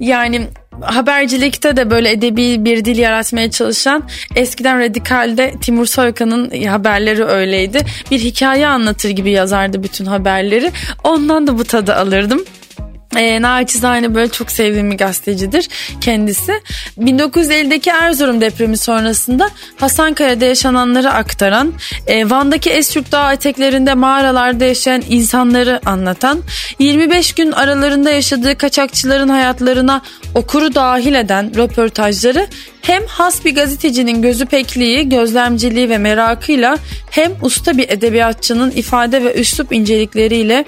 yani habercilikte de böyle edebi bir dil yaratmaya çalışan eskiden Radikal'de Timur Soykan'ın haberleri öyleydi. Bir hikaye anlatır gibi yazardı bütün haberleri. Ondan da bu tadı alırdım. E, naçizane böyle çok sevdiğim bir gazetecidir kendisi. 1950'deki Erzurum depremi sonrasında Hasankaya'da yaşananları aktaran, e, Van'daki Esürk Dağı eteklerinde mağaralarda yaşayan insanları anlatan, 25 gün aralarında yaşadığı kaçakçıların hayatlarına okuru dahil eden röportajları hem has bir gazetecinin gözü pekliği, gözlemciliği ve merakıyla hem usta bir edebiyatçının ifade ve üslup incelikleriyle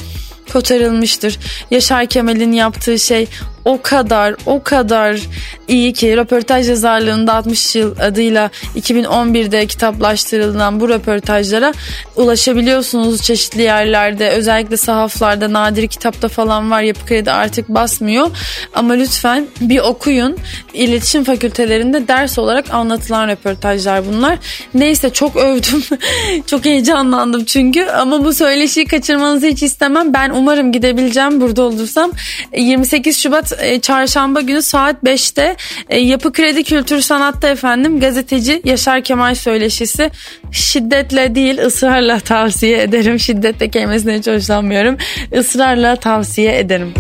kotarılmıştır. Yaşar Kemal'in yaptığı şey o kadar o kadar iyi ki röportaj yazarlığında 60 yıl adıyla 2011'de kitaplaştırılan bu röportajlara ulaşabiliyorsunuz çeşitli yerlerde. Özellikle sahaflarda nadir kitapta falan var yapı kredi artık basmıyor. Ama lütfen bir okuyun. İletişim fakültelerinde ders olarak anlatılan röportajlar bunlar. Neyse çok övdüm. Çok heyecanlandım çünkü. Ama bu söyleşiyi kaçırmanızı hiç istemem. Ben umarım gidebileceğim burada olursam. 28 Şubat e, çarşamba günü saat 5'te e, Yapı Kredi Kültür Sanat'ta efendim gazeteci Yaşar Kemal söyleşisi şiddetle değil ısrarla tavsiye ederim. Şiddetle kelimesinden hiç hoşlanmıyorum. Israrla tavsiye ederim.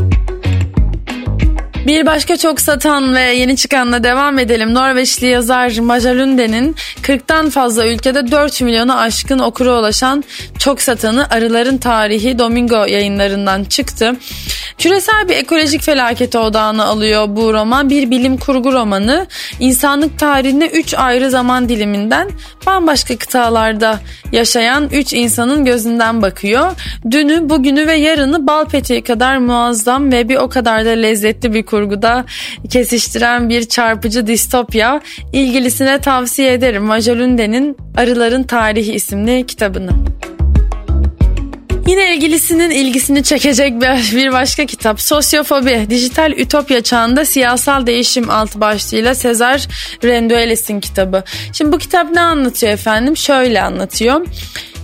Bir başka çok satan ve yeni çıkanla devam edelim. Norveçli yazar Maja Lunde'nin 40'tan fazla ülkede 4 milyona aşkın okura ulaşan çok satanı Arıların Tarihi Domingo yayınlarından çıktı. Küresel bir ekolojik felakete odağını alıyor bu roman. Bir bilim kurgu romanı. İnsanlık tarihine 3 ayrı zaman diliminden bambaşka kıtalarda yaşayan 3 insanın gözünden bakıyor. Dünü, bugünü ve yarını bal peteği kadar muazzam ve bir o kadar da lezzetli bir kurguda kesiştiren bir çarpıcı distopya. İlgilisine tavsiye ederim Majalunde'nin Arıların Tarihi isimli kitabını. Yine ilgilisinin ilgisini çekecek bir başka kitap Sosyofobi Dijital Ütopya Çağında Siyasal Değişim alt başlığıyla Sezar Rendueles'in kitabı. Şimdi bu kitap ne anlatıyor efendim? Şöyle anlatıyor.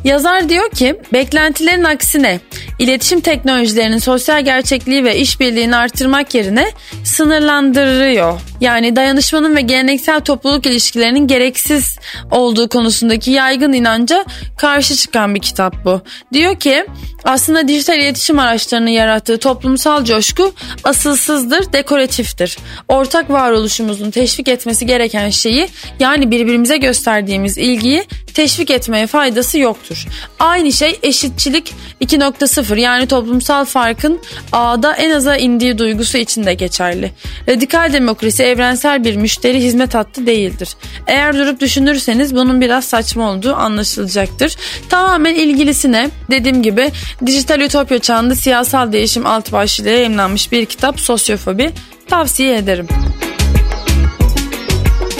Yazar diyor ki beklentilerin aksine iletişim teknolojilerinin sosyal gerçekliği ve işbirliğini artırmak yerine sınırlandırıyor. Yani dayanışmanın ve geleneksel topluluk ilişkilerinin gereksiz olduğu konusundaki yaygın inanca karşı çıkan bir kitap bu. Diyor ki aslında dijital iletişim araçlarının yarattığı toplumsal coşku asılsızdır, dekoratiftir. Ortak varoluşumuzun teşvik etmesi gereken şeyi yani birbirimize gösterdiğimiz ilgiyi teşvik etmeye faydası yoktur. Aynı şey eşitçilik 2.0 yani toplumsal farkın ağda en aza indiği duygusu için de geçerli. Radikal demokrasi evrensel bir müşteri hizmet hattı değildir. Eğer durup düşünürseniz bunun biraz saçma olduğu anlaşılacaktır. Tamamen ilgilisine dediğim gibi dijital ütopya çağında siyasal değişim alt başlığıyla yayınlanmış bir kitap Sosyofobi tavsiye ederim.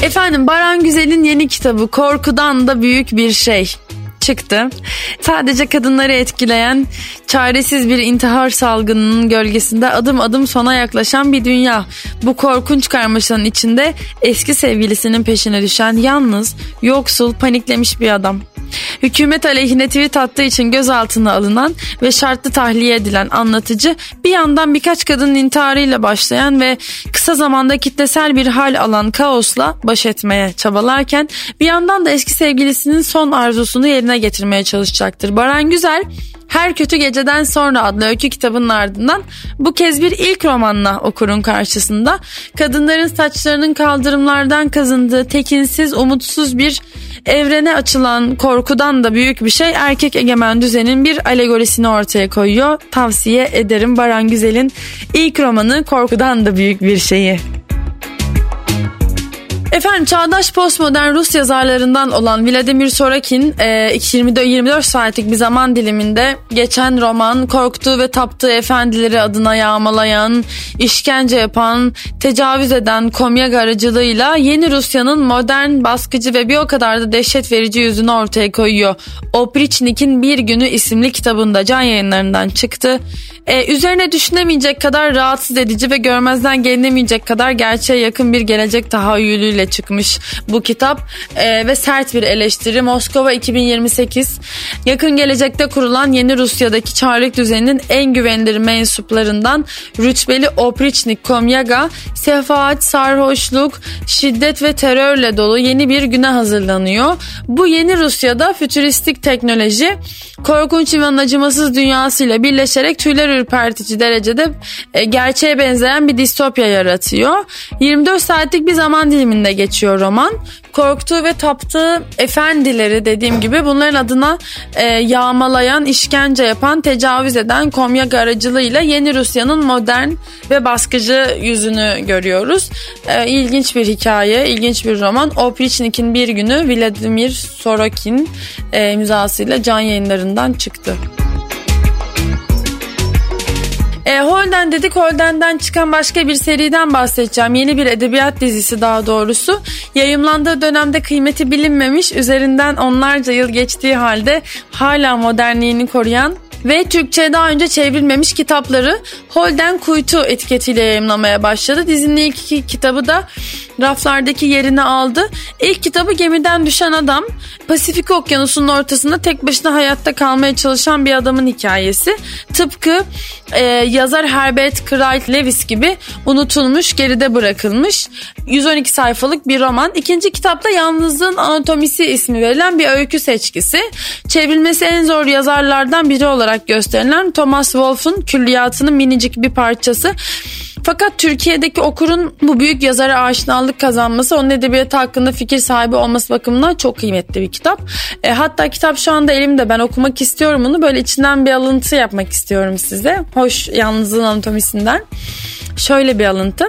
Efendim Baran Güzel'in yeni kitabı Korkudan da Büyük Bir Şey çıktı. Sadece kadınları etkileyen çaresiz bir intihar salgınının gölgesinde adım adım sona yaklaşan bir dünya. Bu korkunç karmaşanın içinde eski sevgilisinin peşine düşen yalnız, yoksul, paniklemiş bir adam. Hükümet aleyhine tweet attığı için gözaltına alınan ve şartlı tahliye edilen anlatıcı bir yandan birkaç kadının intiharıyla başlayan ve kısa zamanda kitlesel bir hal alan kaosla baş etmeye çabalarken bir yandan da eski sevgilisinin son arzusunu yerine getirmeye çalışacaktır. Baran Güzel her Kötü Geceden Sonra adlı öykü kitabının ardından bu kez bir ilk romanla okurun karşısında kadınların saçlarının kaldırımlardan kazındığı tekinsiz, umutsuz bir evrene açılan korkudan da büyük bir şey erkek egemen düzenin bir alegorisini ortaya koyuyor. Tavsiye ederim Baran Güzel'in ilk romanı Korkudan da büyük bir şeyi. Efendim çağdaş postmodern Rus yazarlarından olan Vladimir Sorokin 24 saatlik bir zaman diliminde geçen roman korktuğu ve taptığı efendileri adına yağmalayan, işkence yapan, tecavüz eden komyak aracılığıyla yeni Rusya'nın modern, baskıcı ve bir o kadar da dehşet verici yüzünü ortaya koyuyor. Oprichnik'in Bir Günü isimli kitabında can yayınlarından çıktı. Ee, üzerine düşünemeyecek kadar rahatsız edici ve görmezden gelinemeyecek kadar gerçeğe yakın bir gelecek tahayyülüyle çıkmış bu kitap Ee, ve sert bir eleştiri Moskova 2028 yakın gelecekte kurulan yeni Rusya'daki çarlık düzeninin en güvenilir mensuplarından rütbeli Oprichnik Komyaga sefaat, sarhoşluk, şiddet ve terörle dolu yeni bir güne hazırlanıyor. Bu yeni Rusya'da fütüristik teknoloji korkunç ve acımasız dünyasıyla birleşerek tüyler ürpertici derecede e, gerçeğe benzeyen bir distopya yaratıyor. 24 saatlik bir zaman diliminde geçiyor roman. Korktuğu ve taptığı efendileri dediğim gibi bunların adına e, yağmalayan, işkence yapan, tecavüz eden komyak aracılığıyla yeni Rusya'nın modern ve baskıcı yüzünü görüyoruz. E, ilginç bir hikaye, ilginç bir roman. Oprichnik'in bir günü Vladimir Sorokin e, imzasıyla can yayınlarından çıktı. E, Holden dedik Holden'den çıkan başka bir seriden bahsedeceğim. Yeni bir edebiyat dizisi daha doğrusu. Yayımlandığı dönemde kıymeti bilinmemiş üzerinden onlarca yıl geçtiği halde hala modernliğini koruyan ve Türkçe'ye daha önce çevrilmemiş kitapları Holden Kuytu etiketiyle yayımlamaya başladı. Dizinin ilk iki kitabı da raflardaki yerini aldı. İlk kitabı Gemiden Düşen Adam, Pasifik Okyanusu'nun ortasında tek başına hayatta kalmaya çalışan bir adamın hikayesi. Tıpkı e, yazar Herbert Wright Lewis gibi unutulmuş, geride bırakılmış 112 sayfalık bir roman. İkinci kitapta Yalnızlığın Anatomisi ismi verilen bir öykü seçkisi. Çevrilmesi en zor yazarlardan biri olarak gösterilen Thomas Wolfe'un külliyatının minicik bir parçası. Fakat Türkiye'deki okurun bu büyük yazara aşinalık kazanması onun edebiyatı hakkında fikir sahibi olması bakımından çok kıymetli bir kitap. E, hatta kitap şu anda elimde ben okumak istiyorum onu böyle içinden bir alıntı yapmak istiyorum size. Hoş yalnızlığın anatomisinden. Şöyle bir alıntı.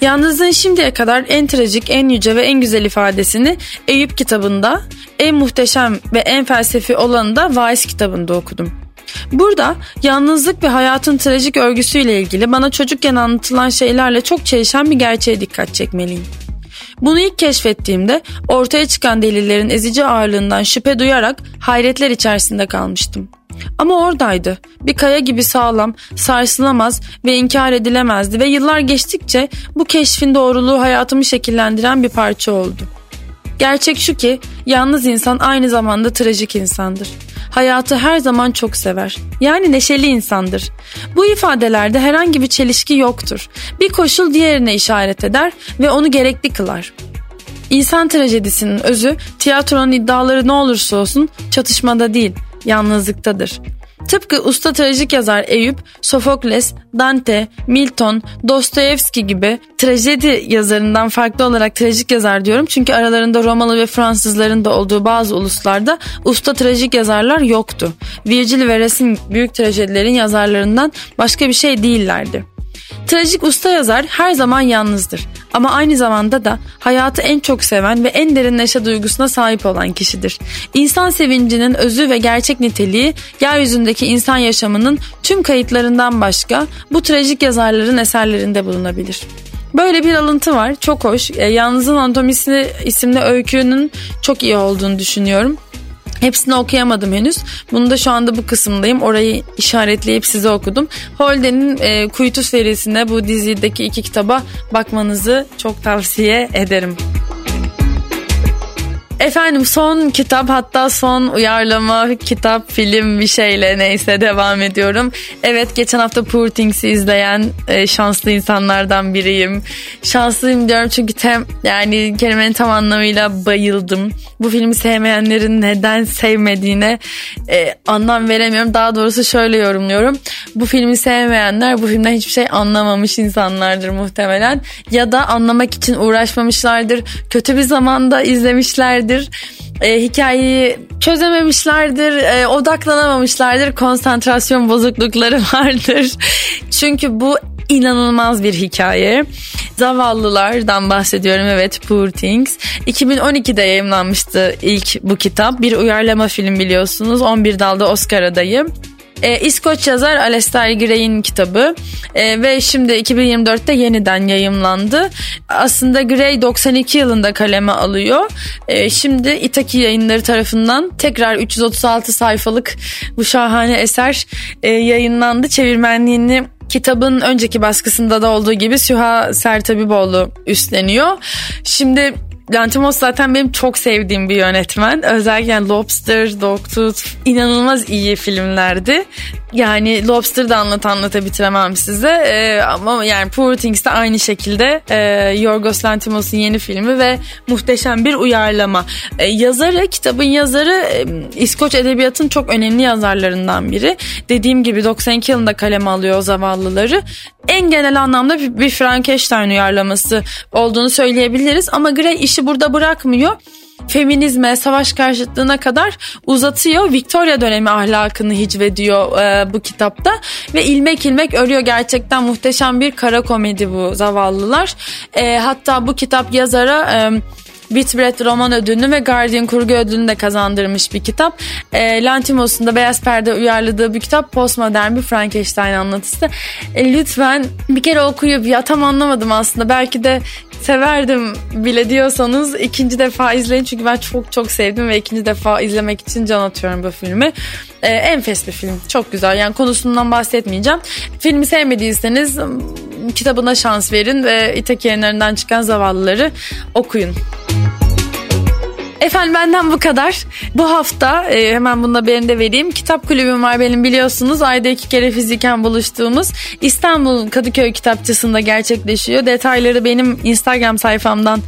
Yalnızlığın şimdiye kadar en trajik, en yüce ve en güzel ifadesini Eyüp kitabında, en muhteşem ve en felsefi olanı da Vaiz kitabında okudum. Burada yalnızlık ve hayatın trajik örgüsüyle ilgili bana çocukken anlatılan şeylerle çok çelişen bir gerçeğe dikkat çekmeliyim. Bunu ilk keşfettiğimde ortaya çıkan delillerin ezici ağırlığından şüphe duyarak hayretler içerisinde kalmıştım. Ama oradaydı. Bir kaya gibi sağlam, sarsılamaz ve inkar edilemezdi ve yıllar geçtikçe bu keşfin doğruluğu hayatımı şekillendiren bir parça oldu. Gerçek şu ki yalnız insan aynı zamanda trajik insandır. Hayatı her zaman çok sever. Yani neşeli insandır. Bu ifadelerde herhangi bir çelişki yoktur. Bir koşul diğerine işaret eder ve onu gerekli kılar. İnsan trajedisinin özü tiyatronun iddiaları ne olursa olsun çatışmada değil, yalnızlıktadır. Tıpkı usta trajik yazar Eyüp, Sofokles, Dante, Milton, Dostoyevski gibi trajedi yazarından farklı olarak trajik yazar diyorum. Çünkü aralarında Romalı ve Fransızların da olduğu bazı uluslarda usta trajik yazarlar yoktu. Virgil ve Racine büyük trajedilerin yazarlarından başka bir şey değillerdi. Trajik usta yazar her zaman yalnızdır ama aynı zamanda da hayatı en çok seven ve en derin neşe duygusuna sahip olan kişidir. İnsan sevincinin özü ve gerçek niteliği yeryüzündeki insan yaşamının tüm kayıtlarından başka bu trajik yazarların eserlerinde bulunabilir. Böyle bir alıntı var çok hoş. E, Yalnızın Anatomisi isimli öykünün çok iyi olduğunu düşünüyorum. Hepsini okuyamadım henüz. Bunu da şu anda bu kısımdayım. Orayı işaretleyip size okudum. Holden'in e, Kuytu serisine bu dizideki iki kitaba bakmanızı çok tavsiye ederim. Efendim son kitap hatta son uyarlama kitap film bir şeyle neyse devam ediyorum. Evet geçen hafta Poor Things'i izleyen e, şanslı insanlardan biriyim. Şanslıyım diyorum çünkü tem, yani kelimenin tam anlamıyla bayıldım. Bu filmi sevmeyenlerin neden sevmediğine e, anlam veremiyorum. Daha doğrusu şöyle yorumluyorum. Bu filmi sevmeyenler bu filmden hiçbir şey anlamamış insanlardır muhtemelen. Ya da anlamak için uğraşmamışlardır. Kötü bir zamanda izlemişlerdir e, hikayeyi çözememişlerdir, e, odaklanamamışlardır, konsantrasyon bozuklukları vardır. Çünkü bu inanılmaz bir hikaye. Zavallılardan bahsediyorum evet Poor Things. 2012'de yayınlanmıştı ilk bu kitap. Bir uyarlama film biliyorsunuz. 11 dalda Oscar adayı. E, İskoç yazar Alistair Gray'in kitabı e, ve şimdi 2024'te yeniden yayımlandı. Aslında Gray 92 yılında kaleme alıyor. E, şimdi Itaki yayınları tarafından tekrar 336 sayfalık bu şahane eser e, yayınlandı. Çevirmenliğini kitabın önceki baskısında da olduğu gibi Süha Sertabiboğlu üstleniyor. Şimdi Lantimos zaten benim çok sevdiğim bir yönetmen. Özellikle Lobster, Dogtooth inanılmaz iyi filmlerdi. Yani Lobster'ı da anlat anlata bitiremem size. Ee, ama yani Poor Things de aynı şekilde e, Yorgos Lantimos'un yeni filmi ve muhteşem bir uyarlama. E, yazarı, kitabın yazarı e, İskoç Edebiyat'ın çok önemli yazarlarından biri. Dediğim gibi 92 yılında kaleme alıyor o zavallıları. En genel anlamda bir, bir Frankenstein uyarlaması olduğunu söyleyebiliriz. Ama Gray işi burada bırakmıyor feminizme, savaş karşıtlığına kadar uzatıyor. Victoria dönemi ahlakını hicvediyor e, bu kitapta ve ilmek ilmek örüyor. Gerçekten muhteşem bir kara komedi bu zavallılar. E, hatta bu kitap yazara... E, Whitbread roman ödülünü ve Guardian kurgu ödülünü de kazandırmış bir kitap. E, Lantimos'un da Beyaz Perde uyarladığı bir kitap postmodern bir Frankenstein anlatısı. E, lütfen bir kere okuyup ya tam anlamadım aslında belki de severdim bile diyorsanız ikinci defa izleyin çünkü ben çok çok sevdim ve ikinci defa izlemek için can atıyorum bu filmi. Ee, enfes bir film çok güzel yani konusundan bahsetmeyeceğim. Filmi sevmediyseniz kitabına şans verin ve İtaki yayınlarından çıkan zavallıları okuyun. Efendim benden bu kadar. Bu hafta e, hemen bunu da de vereyim. Kitap kulübüm var benim biliyorsunuz. Ayda iki kere fiziken buluştuğumuz İstanbul Kadıköy Kitapçısı'nda gerçekleşiyor. Detayları benim Instagram sayfamdan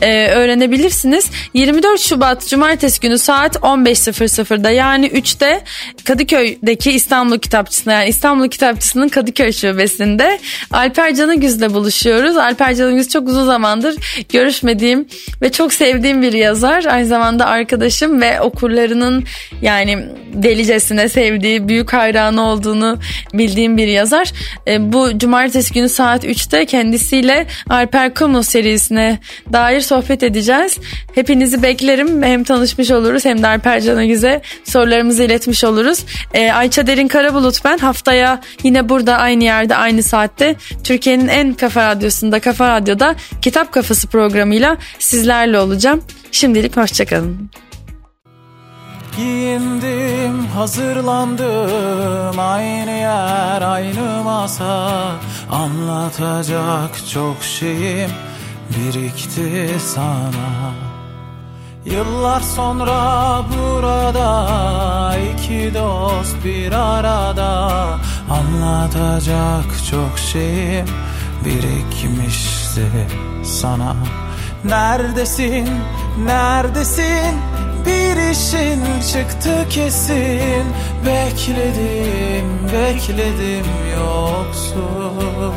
e, öğrenebilirsiniz. 24 Şubat Cumartesi günü saat 15.00'da yani 3'te Kadıköy'deki İstanbul Kitapçısı'nda yani İstanbul Kitapçısı'nın Kadıköy Şubesi'nde Alper Canagüz'le buluşuyoruz. Alper Canagüz çok uzun zamandır görüşmediğim ve çok sevdiğim bir yazar. Aynı zamanda arkadaşım ve okurlarının yani delicesine sevdiği, büyük hayranı olduğunu bildiğim bir yazar. E, bu cumartesi günü saat 3'te kendisiyle Alper Kumu serisine dair sohbet edeceğiz. Hepinizi beklerim. Hem tanışmış oluruz hem de Alper Canagüz'e sorularımızı iletmiş oluruz. E, Ayça Derin Karabulut ben. Haftaya yine burada aynı yerde aynı saatte Türkiye'nin en kafa radyosunda Kafa Radyo'da Kitap Kafası programıyla sizlerle olacağım. Şimdilik hoşçakalın. Giyindim, hazırlandım Aynı yer, aynı masa. Anlatacak çok şeyim birikti sana. Yıllar sonra burada iki dost bir arada. Anlatacak çok şeyim birikmişti sana Neredesin, neredesin? Bir işin çıktı kesin. Bekledim, bekledim yoksun.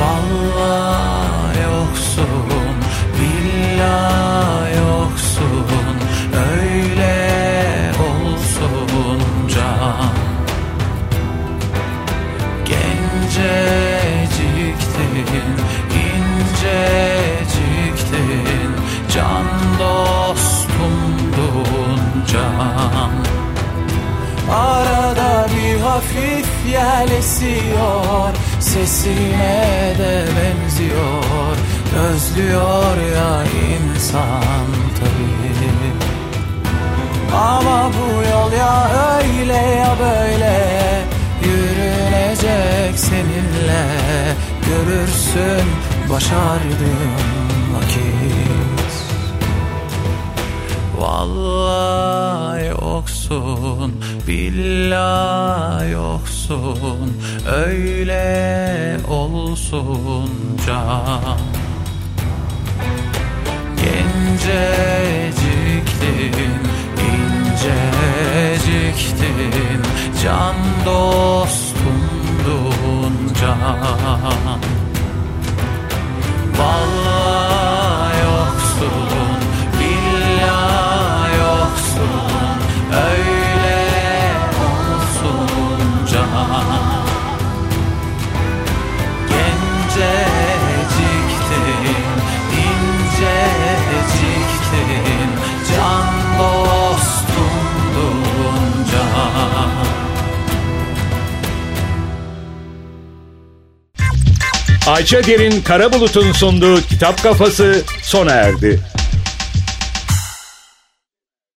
Vallahi yoksun, billah yel esiyor Sesine de benziyor. Özlüyor ya insan tabii. Ama bu yol ya öyle ya böyle. Yürünecek seninle. Görürsün başardığım vakit. Vallahi yoksun, billah yoksun Öyle olsun can. Genceciktin, inceciktin Can dostumdun can. Vallahi Ayça Derin Karabulut'un sunduğu Kitap Kafası sona erdi.